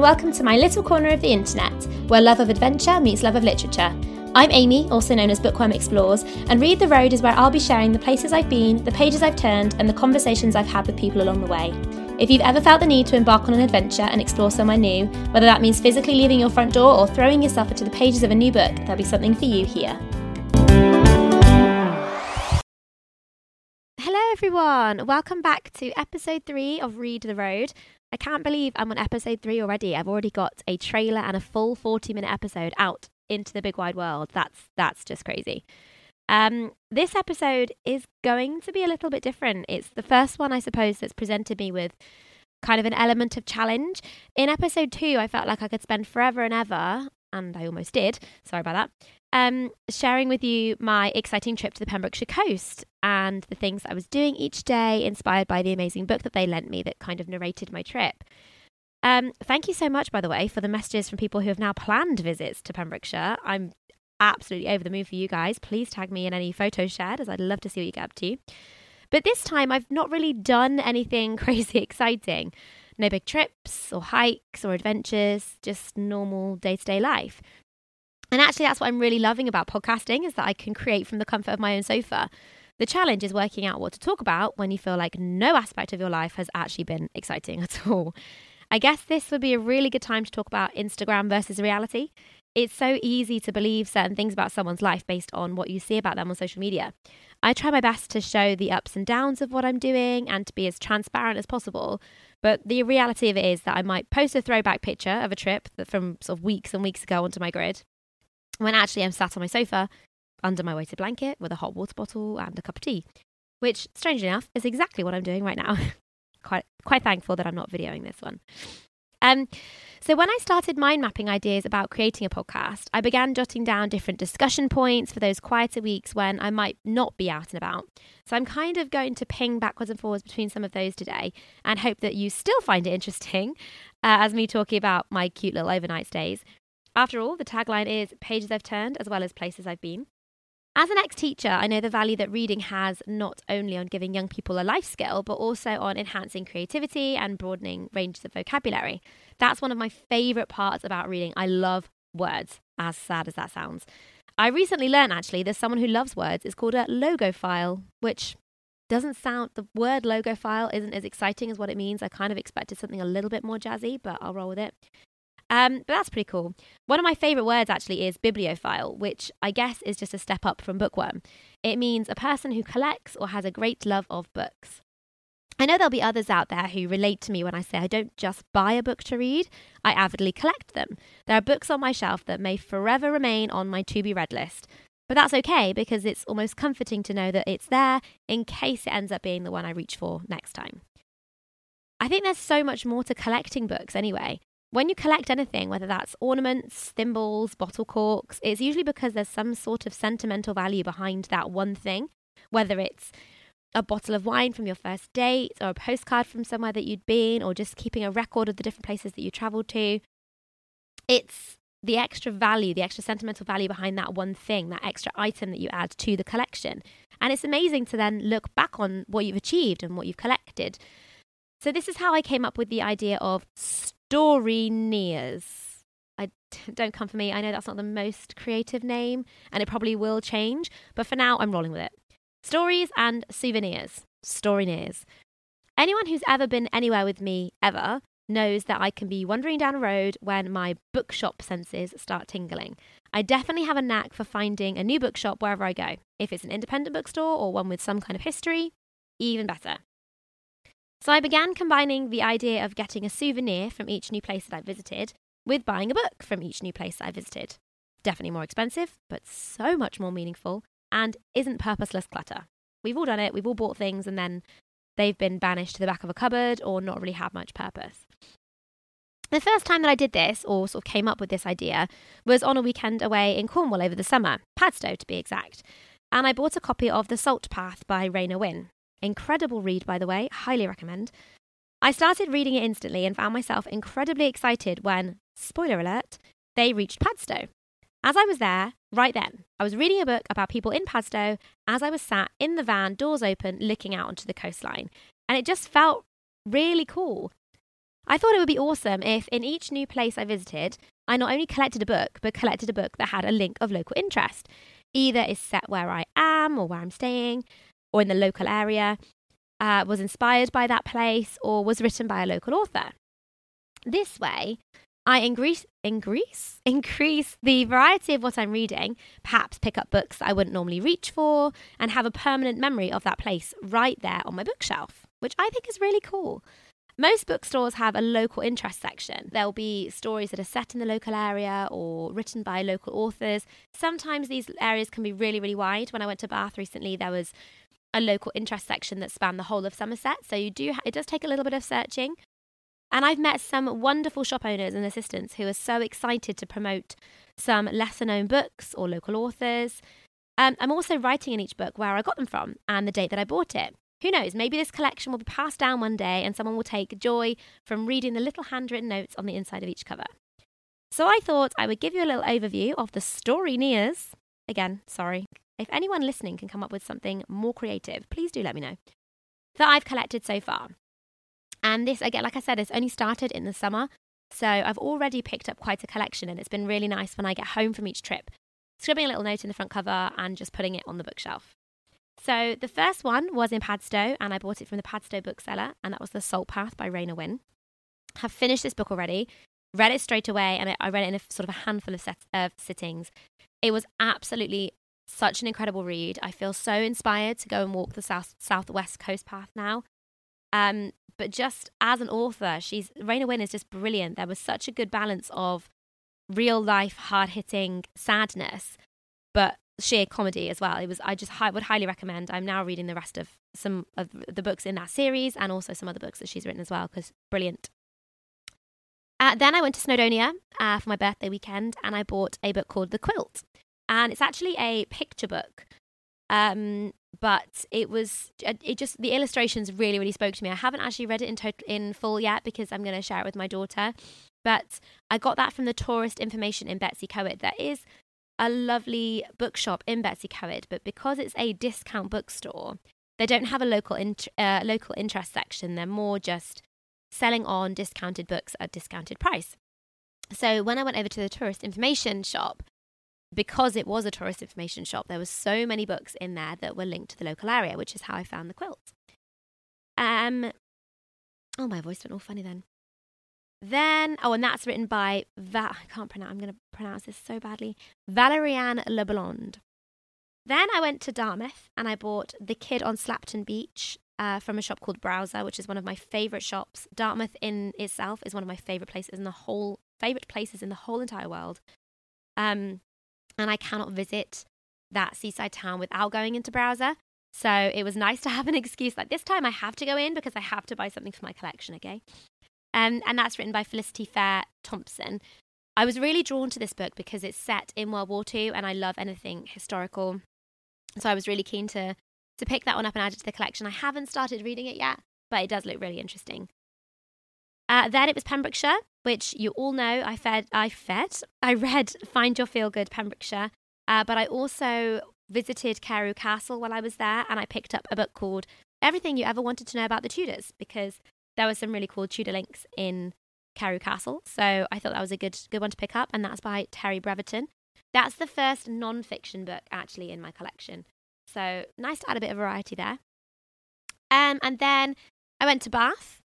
and welcome to my little corner of the internet, where love of adventure meets love of literature. I'm Amy, also known as Bookworm Explores, and Read the Road is where I'll be sharing the places I've been, the pages I've turned, and the conversations I've had with people along the way. If you've ever felt the need to embark on an adventure and explore somewhere new, whether that means physically leaving your front door or throwing yourself into the pages of a new book, there'll be something for you here. Everyone. Welcome back to episode three of Read the Road. I can't believe I'm on episode three already. I've already got a trailer and a full 40 minute episode out into the big wide world. That's that's just crazy. Um, this episode is going to be a little bit different. It's the first one, I suppose, that's presented me with kind of an element of challenge. In episode two, I felt like I could spend forever and ever, and I almost did. Sorry about that. Um, sharing with you my exciting trip to the Pembrokeshire coast and the things I was doing each day, inspired by the amazing book that they lent me that kind of narrated my trip. Um, thank you so much, by the way, for the messages from people who have now planned visits to Pembrokeshire. I'm absolutely over the moon for you guys. Please tag me in any photos shared, as I'd love to see what you get up to. But this time, I've not really done anything crazy exciting. No big trips or hikes or adventures, just normal day to day life. And actually, that's what I'm really loving about podcasting is that I can create from the comfort of my own sofa. The challenge is working out what to talk about when you feel like no aspect of your life has actually been exciting at all. I guess this would be a really good time to talk about Instagram versus reality. It's so easy to believe certain things about someone's life based on what you see about them on social media. I try my best to show the ups and downs of what I'm doing and to be as transparent as possible. But the reality of it is that I might post a throwback picture of a trip from sort of weeks and weeks ago onto my grid when actually I'm sat on my sofa under my weighted blanket with a hot water bottle and a cup of tea, which, strangely enough, is exactly what I'm doing right now. quite quite thankful that I'm not videoing this one. Um, so when I started mind mapping ideas about creating a podcast, I began jotting down different discussion points for those quieter weeks when I might not be out and about. So I'm kind of going to ping backwards and forwards between some of those today and hope that you still find it interesting uh, as me talking about my cute little overnight stays. After all, the tagline is pages I've turned as well as places I've been. As an ex teacher, I know the value that reading has not only on giving young people a life skill, but also on enhancing creativity and broadening ranges of vocabulary. That's one of my favourite parts about reading. I love words, as sad as that sounds. I recently learned actually that someone who loves words is called a logophile, which doesn't sound, the word logophile isn't as exciting as what it means. I kind of expected something a little bit more jazzy, but I'll roll with it. Um, but that's pretty cool. One of my favourite words actually is bibliophile, which I guess is just a step up from bookworm. It means a person who collects or has a great love of books. I know there'll be others out there who relate to me when I say I don't just buy a book to read, I avidly collect them. There are books on my shelf that may forever remain on my to be read list. But that's okay because it's almost comforting to know that it's there in case it ends up being the one I reach for next time. I think there's so much more to collecting books anyway. When you collect anything, whether that's ornaments, thimbles, bottle corks, it's usually because there's some sort of sentimental value behind that one thing, whether it's a bottle of wine from your first date, or a postcard from somewhere that you'd been, or just keeping a record of the different places that you traveled to. It's the extra value, the extra sentimental value behind that one thing, that extra item that you add to the collection. And it's amazing to then look back on what you've achieved and what you've collected. So, this is how I came up with the idea of Storyneers. I don't come for me. I know that's not the most creative name and it probably will change, but for now I'm rolling with it. Stories and souvenirs. Story Storyneers. Anyone who's ever been anywhere with me ever knows that I can be wandering down a road when my bookshop senses start tingling. I definitely have a knack for finding a new bookshop wherever I go. If it's an independent bookstore or one with some kind of history, even better. So I began combining the idea of getting a souvenir from each new place that I visited with buying a book from each new place that I visited. Definitely more expensive, but so much more meaningful and isn't purposeless clutter. We've all done it, we've all bought things and then they've been banished to the back of a cupboard or not really had much purpose. The first time that I did this, or sort of came up with this idea, was on a weekend away in Cornwall over the summer, Padstow to be exact. And I bought a copy of The Salt Path by Raynor Winn. Incredible read, by the way, highly recommend. I started reading it instantly and found myself incredibly excited when, spoiler alert, they reached Padstow. As I was there, right then, I was reading a book about people in Padstow as I was sat in the van, doors open, looking out onto the coastline. And it just felt really cool. I thought it would be awesome if in each new place I visited, I not only collected a book, but collected a book that had a link of local interest. Either is set where I am or where I'm staying, or in the local area, uh, was inspired by that place, or was written by a local author. This way, I increase, increase, increase the variety of what I'm reading, perhaps pick up books I wouldn't normally reach for, and have a permanent memory of that place right there on my bookshelf, which I think is really cool. Most bookstores have a local interest section. There'll be stories that are set in the local area or written by local authors. Sometimes these areas can be really, really wide. When I went to Bath recently, there was a local interest section that spanned the whole of Somerset. So you do it does take a little bit of searching, and I've met some wonderful shop owners and assistants who are so excited to promote some lesser known books or local authors. Um, I'm also writing in each book where I got them from and the date that I bought it. Who knows, maybe this collection will be passed down one day and someone will take joy from reading the little handwritten notes on the inside of each cover. So I thought I would give you a little overview of the story Nears. Again, sorry. If anyone listening can come up with something more creative, please do let me know. That I've collected so far. And this, again, like I said, it's only started in the summer. So I've already picked up quite a collection, and it's been really nice when I get home from each trip, scribbling a little note in the front cover and just putting it on the bookshelf. So the first one was in Padstow, and I bought it from the Padstow bookseller, and that was The Salt Path by Raynor Winn. Have finished this book already, read it straight away, and I read it in a sort of a handful of, set, of sittings. It was absolutely such an incredible read. I feel so inspired to go and walk the south southwest coast path now. Um, but just as an author, she's Raynor Winn is just brilliant. There was such a good balance of real life, hard hitting sadness, but sheer comedy as well. It was I just hi- would highly recommend. I'm now reading the rest of some of the books in that series and also some other books that she's written as well because brilliant. Uh, then I went to Snowdonia uh, for my birthday weekend and I bought a book called The Quilt. And it's actually a picture book um, but it was uh, it just the illustrations really really spoke to me. I haven't actually read it in total in full yet because I'm going to share it with my daughter. But I got that from the tourist information in Betws-y-Coed. There is a lovely bookshop in Betws-y-Coed, but because it's a discount bookstore, they don't have a local uh, local interest section. They're more just selling on discounted books at discounted price. So when I went over to the tourist information shop, because it was a tourist information shop, there were so many books in there that were linked to the local area, which is how I found the quilt. Um, oh, my voice went all funny then. Then, oh, and that's written by Va- I can't pronounce. I'm going to pronounce this so badly. Valeriane Leblond. Then I went to Dartmouth and I bought The Kid on Slapton Beach uh, from a shop called Browser, which is one of my favorite shops. Dartmouth in itself is one of my favorite places in the whole favorite places in the whole entire world. Um, and I cannot visit that seaside town without going into browser. So it was nice to have an excuse like this time I have to go in because I have to buy something for my collection, okay? Um, and that's written by Felicity Fair Thompson. I was really drawn to this book because it's set in World War II and I love anything historical. So I was really keen to to pick that one up and add it to the collection. I haven't started reading it yet, but it does look really interesting. Uh, then it was Pembrokeshire, which you all know I fed, I fed, I read Find Your Feel Good Pembrokeshire, uh, but I also visited Carew Castle while I was there, and I picked up a book called Everything You Ever Wanted to Know About the Tudors because there were some really cool Tudor links in Carew Castle. So I thought that was a good good one to pick up, and that's by Terry Breverton. That's the first non-fiction book actually in my collection. So nice to add a bit of variety there. Um, and then I went to Bath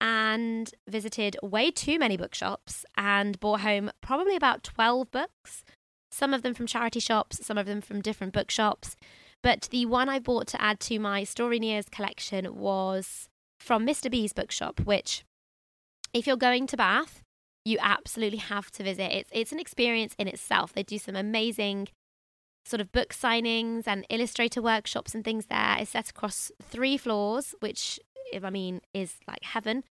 and visited way too many bookshops and bought home probably about 12 books, some of them from charity shops, some of them from different bookshops. But the one I bought to add to my Story Nears collection was from Mr. B's bookshop, which, if you're going to Bath, you absolutely have to visit. It's, it's an experience in itself. They do some amazing sort of book signings and illustrator workshops and things there. It's set across three floors, which I mean, is like heaven.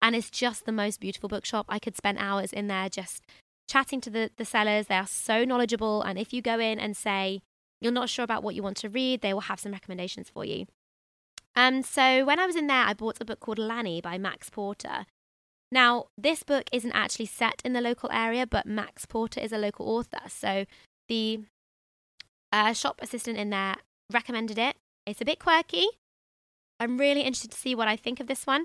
And it's just the most beautiful bookshop. I could spend hours in there just chatting to the, the sellers. They are so knowledgeable. And if you go in and say you're not sure about what you want to read, they will have some recommendations for you. And so when I was in there, I bought a book called Lanny by Max Porter. Now, this book isn't actually set in the local area, but Max Porter is a local author. So the uh, shop assistant in there recommended it. It's a bit quirky, I'm really interested to see what I think of this one.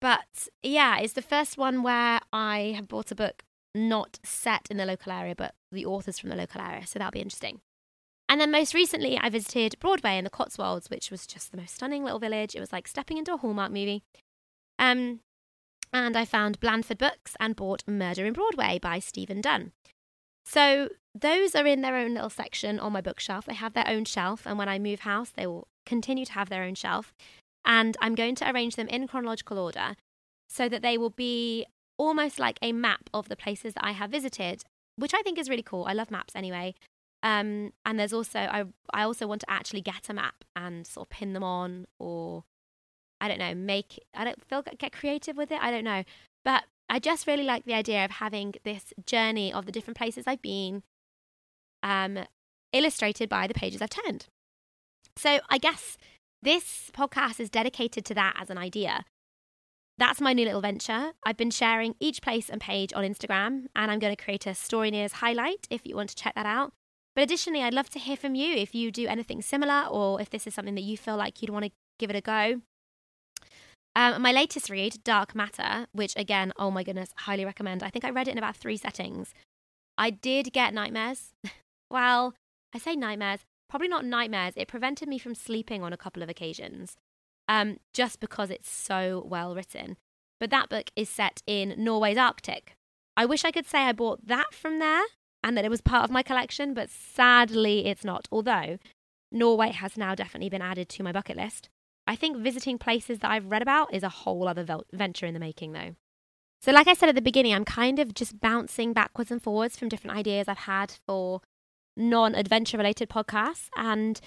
but yeah, it's the first one where I have bought a book not set in the local area, but the authors from the local area. So that'll be interesting. And then most recently, I visited Broadway in the Cotswolds, which was just the most stunning little village. It was like stepping into a Hallmark movie. Um, and I found Blandford Books and bought Murder in Broadway by Stephen Done. So those are in their own little section on my bookshelf. They have their own shelf, and when I move house, they will continue to have their own shelf. And I'm going to arrange them in chronological order so that they will be almost like a map of the places that I have visited, which I think is really cool. I love maps anyway. Um, and there's also I I also want to actually get a map and sort of pin them on or I don't know make I don't feel get creative with it. I don't know, but I just really like the idea of having this journey of the different places I've been, um, illustrated by the pages I've turned. So I guess this podcast is dedicated to that as an idea. That's my new little venture. I've been sharing each place and page on Instagram, and I'm going to create a Story Nears highlight if you want to check that out. But additionally, I'd love to hear from you if you do anything similar or if this is something that you feel like you'd want to give it a go. Um, my latest read, Dark Matter, which again, oh my goodness, highly recommend. I think I read it in about three settings. I did get nightmares. well, I say nightmares, probably not nightmares. It prevented me from sleeping on a couple of occasions um, just because it's so well written. But that book is set in Norway's Arctic. I wish I could say I bought that from there and that it was part of my collection, but sadly it's not. Although Norway has now definitely been added to my bucket list. I think visiting places that I've read about is a whole other venture in the making, though. So, like I said at the beginning, I'm kind of just bouncing backwards and forwards from different ideas I've had for non adventure related podcasts. And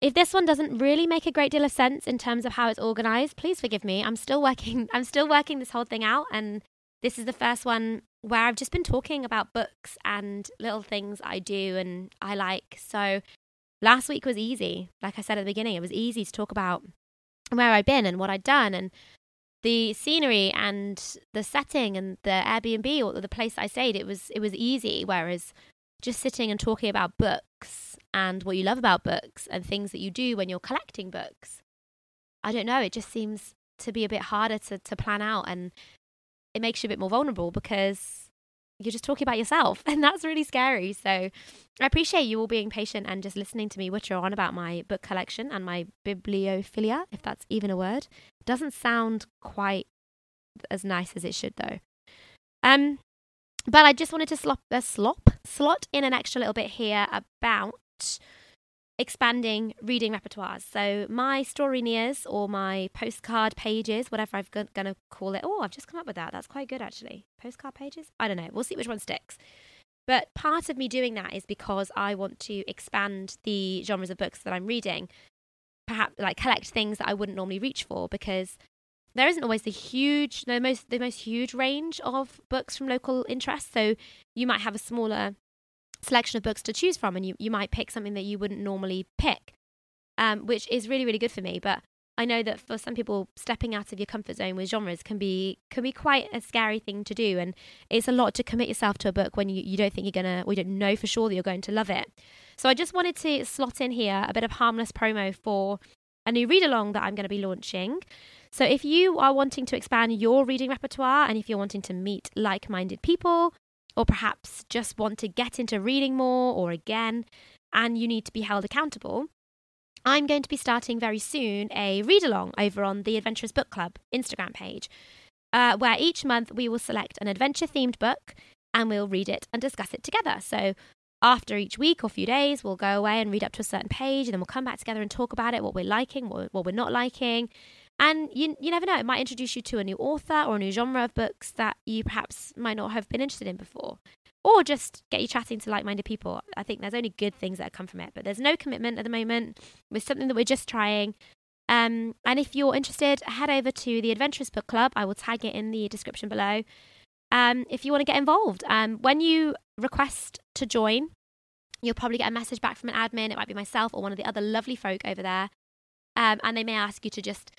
if this one doesn't really make a great deal of sense in terms of how it's organized, please forgive me. I'm still working I'm still working this whole thing out and this is the first one where I've just been talking about books and little things I do and I like. So last week was easy. Like I said at the beginning, it was easy to talk about where I've been and what I'd done and the scenery and the setting and the Airbnb or the place I stayed. It was it was easy. Whereas just sitting and talking about books and what you love about books and things that you do when you're collecting books, I don't know. It just seems to be a bit harder to to plan out and it makes you a bit more vulnerable because you're just talking about yourself and that's really scary so i appreciate you all being patient and just listening to me witter on about my book collection and my bibliophilia if that's even a word doesn't sound quite as nice as it should though um but i just wanted to slop uh, slop slot in an extra little bit here about expanding reading repertoires. So my story nears or my postcard pages, whatever I'm going to call it. Oh, I've just come up with that. That's quite good actually. Postcard pages? I don't know. We'll see which one sticks. But part of me doing that is because I want to expand the genres of books that I'm reading. Perhaps like collect things that I wouldn't normally reach for because there isn't always the huge the most the most huge range of books from local interest. So you might have a smaller selection of books to choose from, and you, you might pick something that you wouldn't normally pick, um, which is really, really good for me. But I know that for some people, stepping out of your comfort zone with genres can be can be quite a scary thing to do, and it's a lot to commit yourself to a book when you, you don't think you're gonna, we don't know for sure that you're going to love it. So I just wanted to slot in here a bit of harmless promo for a new read along that I'm going to be launching. So if you are wanting to expand your reading repertoire, and if you're wanting to meet like minded people, or perhaps just want to get into reading more or again, and you need to be held accountable, I'm going to be starting very soon a read along over on the Adventurous Book Club Instagram page, uh, where each month we will select an adventure themed book and we'll read it and discuss it together. So after each week or few days, we'll go away and read up to a certain page, and then we'll come back together and talk about it, what we're liking, what, what we're not liking, and you, you never know, it might introduce you to a new author or a new genre of books that you perhaps might not have been interested in before. Or just get you chatting to like minded people. I think there's only good things that come from it, but there's no commitment at the moment. It's something that we're just trying. Um, and if you're interested, head over to the Adventurous Book Club. I will tag it in the description below. Um, if you want to get involved, um, when you request to join, you'll probably get a message back from an admin. It might be myself or one of the other lovely folk over there. Um, and they may ask you to just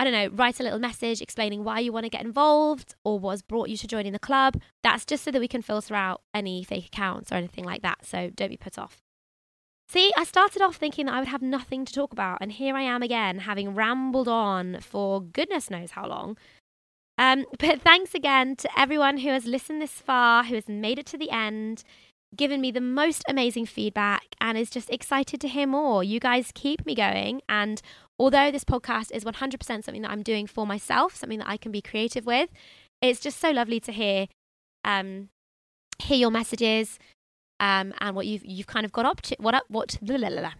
I don't know, write a little message explaining why you want to get involved or what's brought you to joining the club. That's just so that we can filter out any fake accounts or anything like that. So don't be put off. See, I started off thinking that I would have nothing to talk about, and here I am again, having rambled on for goodness knows how long. Um, but thanks again to everyone who has listened this far, who has made it to the end, given me the most amazing feedback, and is just excited to hear more. You guys keep me going. And although this podcast is 100% something that I'm doing for myself, something that I can be creative with, it's just so lovely to hear um, hear your messages, um, and what you've you've kind of got up to what up what blah, blah, blah,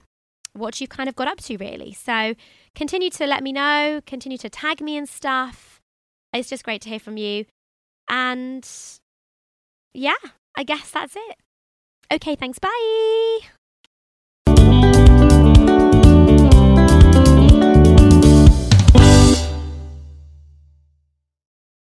what you've kind of got up to really. So continue to let me know, continue to tag me and stuff. It's just great to hear from you. And yeah, I guess that's it. Okay, thanks. Bye.